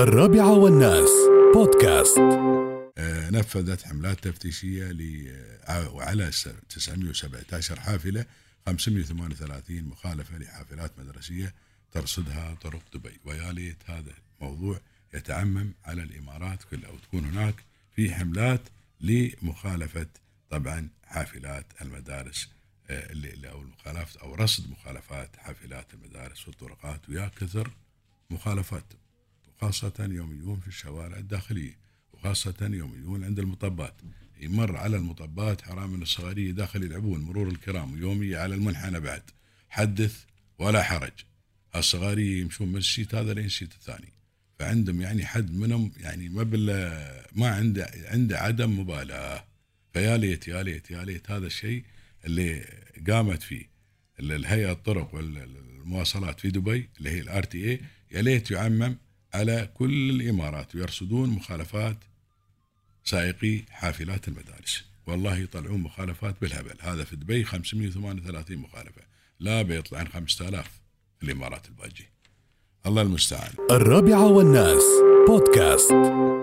الرابعة والناس. بودكاست. آه، نفذت حملات تفتيشية آه، وعلى س- 917 حافلة 538 مخالفة لحافلات مدرسية ترصدها طرق دبي. ويا هذا الموضوع يتعمم على الإمارات كلها وتكون هناك في حملات لمخالفة طبعا حافلات المدارس آه، اللي اللي- أو المخالفات أو رصد مخالفات حافلات المدارس والطرقات ويا كثر مخالفاتهم. وخاصة يوم يجون في الشوارع الداخلية وخاصة يوم يجون عند المطبات. يمر على المطبات حرام من الصغارية داخل يلعبون مرور الكرام ويومي على المنحنى بعد. حدث ولا حرج. الصغارية يمشون من الشيت هذا لين الشيت الثاني. فعندهم يعني حد منهم يعني ما بال ما عنده عنده عدم مبالاة. فيا ليت يا ليت يا ليت هذا الشيء اللي قامت فيه. ال- الهيئة الطرق والمواصلات في دبي اللي هي ال RTA يا ليت يعمم على كل الإمارات ويرصدون مخالفات سائقي حافلات المدارس. والله يطلعون مخالفات بالهبل. هذا في دبي 538 مخالفة. لا بيطلعن 5000 في الإمارات الباجي. الله المستعان. الرابعة والناس. بودكاست.